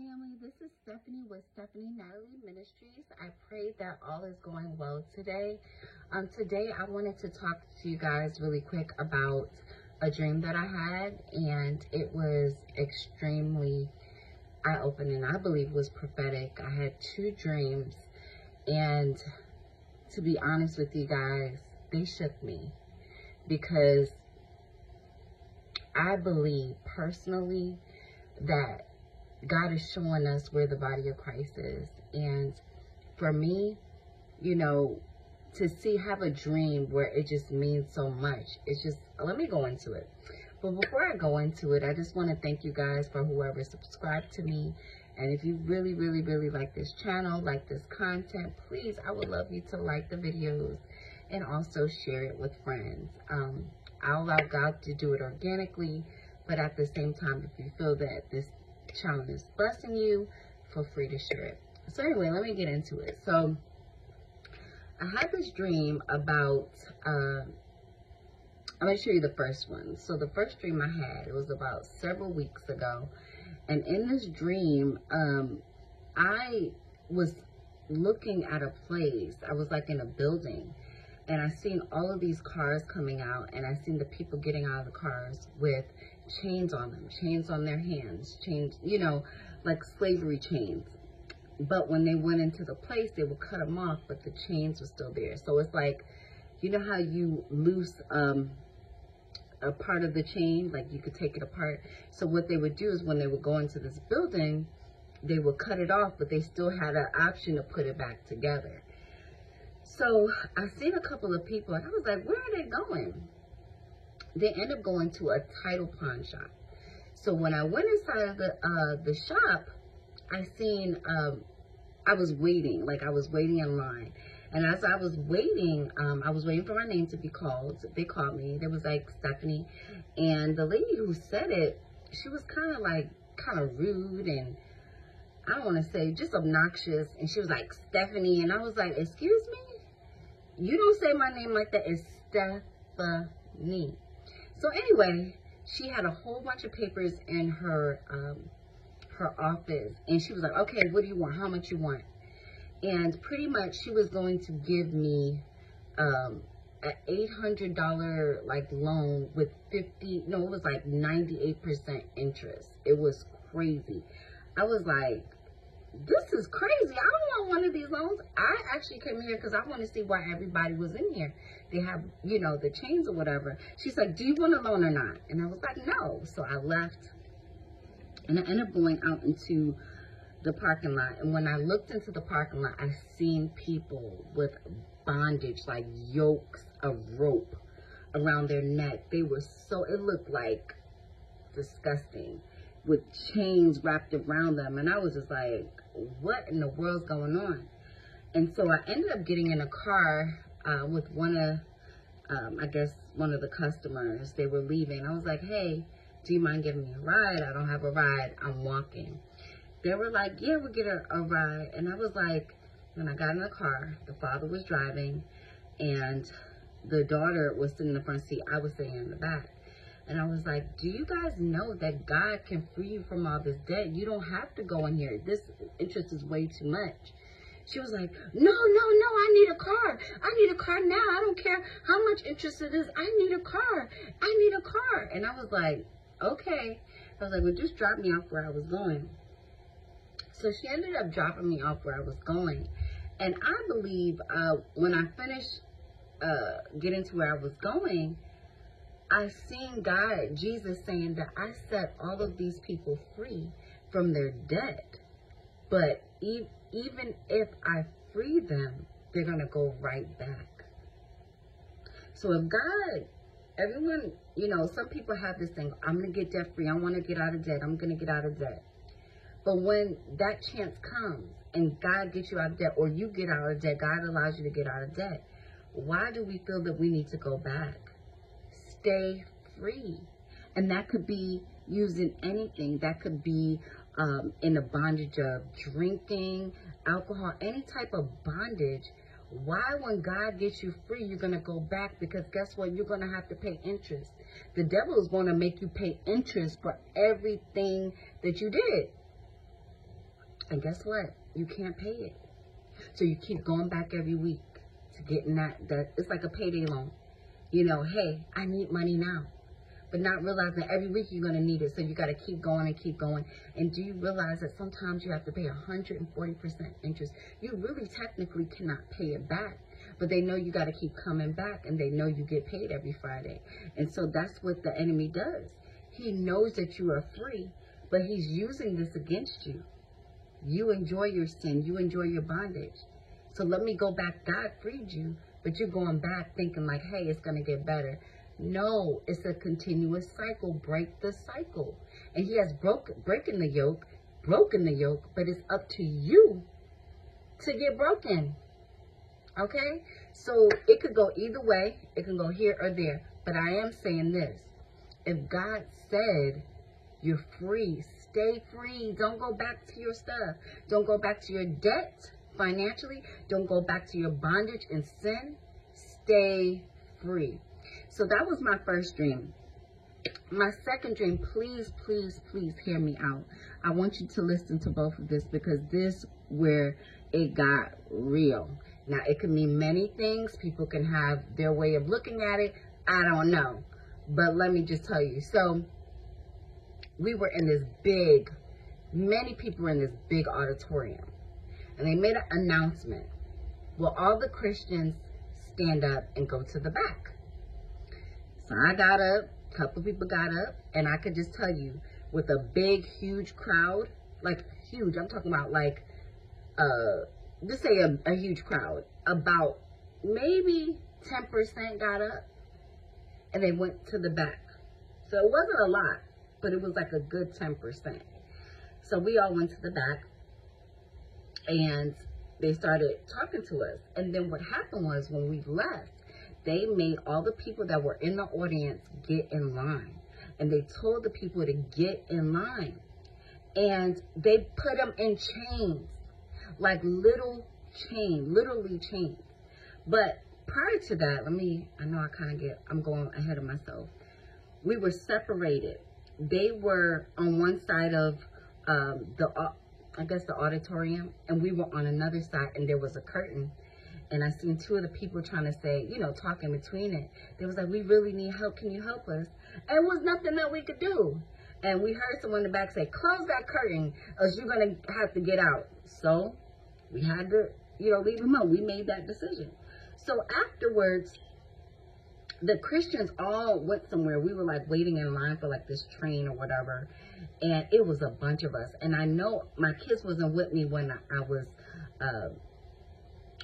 family. This is Stephanie with Stephanie Natalie Ministries. I pray that all is going well today. Um, today, I wanted to talk to you guys really quick about a dream that I had, and it was extremely eye-opening. I believe was prophetic. I had two dreams, and to be honest with you guys, they shook me because I believe personally that God is showing us where the body of Christ is. And for me, you know, to see, have a dream where it just means so much. It's just, let me go into it. But before I go into it, I just want to thank you guys for whoever subscribed to me. And if you really, really, really like this channel, like this content, please, I would love you to like the videos and also share it with friends. Um, I'll allow God to do it organically, but at the same time, if you feel that this channel is blessing you, feel free to share it. So anyway, let me get into it. So I had this dream about, uh, I'm going to show you the first one. So the first dream I had, it was about several weeks ago. And in this dream, um, I was looking at a place. I was like in a building. And I seen all of these cars coming out. And I seen the people getting out of the cars with chains on them, chains on their hands, chains, you know, like slavery chains. But when they went into the place, they would cut them off, but the chains were still there. So it's like, you know how you loose um, a part of the chain, like you could take it apart. So what they would do is when they would go into this building, they would cut it off, but they still had an option to put it back together. So I seen a couple of people, and I was like, where are they going? They end up going to a title pawn shop. So when I went inside of the uh, the shop, I seen um, I was waiting, like I was waiting in line. And as I was waiting, um, I was waiting for my name to be called. They called me. There was like Stephanie, and the lady who said it, she was kind of like kind of rude and I don't want to say just obnoxious. And she was like Stephanie, and I was like, excuse me, you don't say my name like that. It's Stephanie. So anyway, she had a whole bunch of papers in her um, her office, and she was like, "Okay, what do you want? How much you want?" And pretty much, she was going to give me um, an eight hundred dollar like loan with fifty. No, it was like ninety eight percent interest. It was crazy. I was like, this is crazy. I don't want one of these loans. I actually came here because I want to see why everybody was in here. They have, you know, the chains or whatever. She's like, do you want a loan or not? And I was like, no. So I left and I ended up going out into the parking lot. And when I looked into the parking lot, I seen people with bondage, like yokes of rope around their neck. They were so, it looked like disgusting with chains wrapped around them. And I was just like, what in the world's going on? And so I ended up getting in a car uh, with one of, um, I guess, one of the customers. They were leaving. I was like, hey, do you mind giving me a ride? I don't have a ride. I'm walking. They were like, yeah, we'll get a, a ride. And I was like, when I got in the car, the father was driving and the daughter was sitting in the front seat. I was sitting in the back. And I was like, do you guys know that God can free you from all this debt? You don't have to go in here. This interest is way too much. She was like, no, no, no, I need a car. I need a car now. I don't care how much interest it is. I need a car. I need a car. And I was like, okay. I was like, well, just drop me off where I was going. So she ended up dropping me off where I was going. And I believe uh, when I finished uh, getting to where I was going, I seen God, Jesus saying that I set all of these people free from their debt. But e even if I free them, they're going to go right back. So if God, everyone, you know, some people have this thing, I'm going to get debt free. I want to get out of debt. I'm going to get out of debt. But when that chance comes and God gets you out of debt or you get out of debt, God allows you to get out of debt, why do we feel that we need to go back? Stay free. And that could be using anything. That could be um, in the bondage of drinking, alcohol, any type of bondage. Why, when God gets you free, you're going to go back? Because guess what? You're going to have to pay interest. The devil is going to make you pay interest for everything that you did. And guess what? You can't pay it. So you keep going back every week to getting that, that it's like a payday loan. You know, hey, I need money now. But not realizing every week you're going to need it. So you got to keep going and keep going. And do you realize that sometimes you have to pay 140% interest? You really technically cannot pay it back. But they know you got to keep coming back and they know you get paid every Friday. And so that's what the enemy does. He knows that you are free, but he's using this against you. You enjoy your sin. You enjoy your bondage. So let me go back. God freed you, but you're going back thinking like, hey, it's going to get better. No, it's a continuous cycle. Break the cycle. And he has broke, breaking the yoke, broken the yoke, but it's up to you to get broken. Okay? So it could go either way. It can go here or there. But I am saying this. If God said you're free, stay free. Don't go back to your stuff. Don't go back to your debt financially. Don't go back to your bondage and sin. Stay free. So that was my first dream. My second dream, please, please, please hear me out. I want you to listen to both of this because this where it got real. Now, it can mean many things. People can have their way of looking at it. I don't know. But let me just tell you. So, we were in this big, many people were in this big auditorium. And they made an announcement. Will all the Christians stand up and go to the back? So I got up, a couple people got up, and I could just tell you, with a big, huge crowd, like huge, I'm talking about like, uh, just say a, a huge crowd, about maybe 10% got up and they went to the back. So it wasn't a lot, but it was like a good 10%. So we all went to the back and they started talking to us. And then what happened was when we left, they made all the people that were in the audience get in line. And they told the people to get in line. And they put them in chains like little chain, literally chains. But prior to that, let me, I know I kind of get, I'm going ahead of myself. We were separated. They were on one side of um, the, I guess the auditorium, and we were on another side, and there was a curtain. And I seen two of the people trying to say, you know, talking between it. They was like, we really need help. Can you help us? And it was nothing that we could do. And we heard someone in the back say, close that curtain, or you're going to have to get out. So we had to, you know, leave them alone. We made that decision. So afterwards, the Christians all went somewhere. We were like waiting in line for like this train or whatever. And it was a bunch of us. And I know my kids wasn't with me when I, was, uh,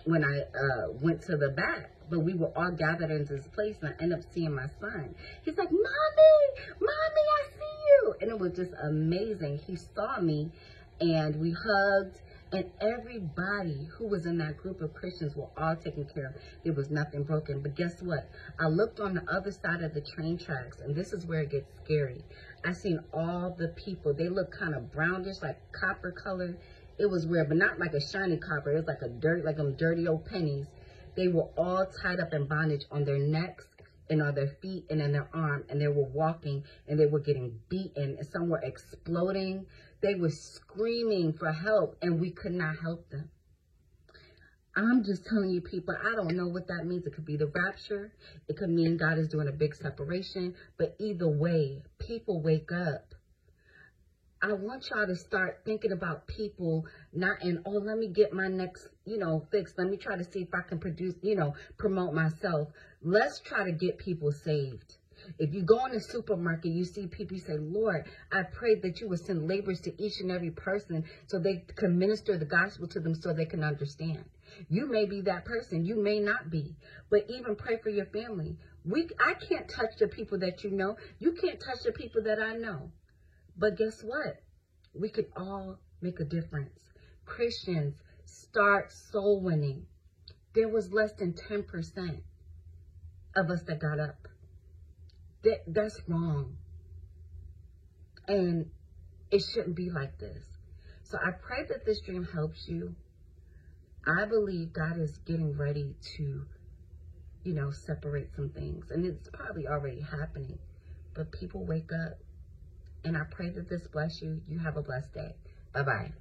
when I uh, went to the back. But we were all gathered into this place and I ended up seeing my son. He's like, Mommy, Mommy, I see you. And it was just amazing. He saw me and we hugged and everybody who was in that group of Christians were all taken care of. There was nothing broken. But guess what? I looked on the other side of the train tracks, and this is where it gets scary. I seen all the people. They look kind of brownish, like copper color. It was weird, but not like a shiny copper. It was like a dirt, like them dirty old pennies. They were all tied up in bondage on their necks and on their feet and in their arm and they were walking and they were getting beaten and some were exploding they were screaming for help and we could not help them i'm just telling you people i don't know what that means it could be the rapture it could mean god is doing a big separation but either way people wake up I want y'all to start thinking about people not in, oh, let me get my next, you know, fix. Let me try to see if I can produce, you know, promote myself. Let's try to get people saved. If you go in the supermarket, you see people, you say, Lord, I pray that you would send laborers to each and every person so they can minister the gospel to them so they can understand. You may be that person. You may not be. But even pray for your family. We, I can't touch the people that you know. You can't touch the people that I know. But guess what? We could all make a difference. Christians, start soul winning. There was less than 10% of us that got up. That, that's wrong. And it shouldn't be like this. So I pray that this dream helps you. I believe God is getting ready to, you know, separate some things. And it's probably already happening. But people wake up and I pray that this bless you. You have a blessed day. Bye bye.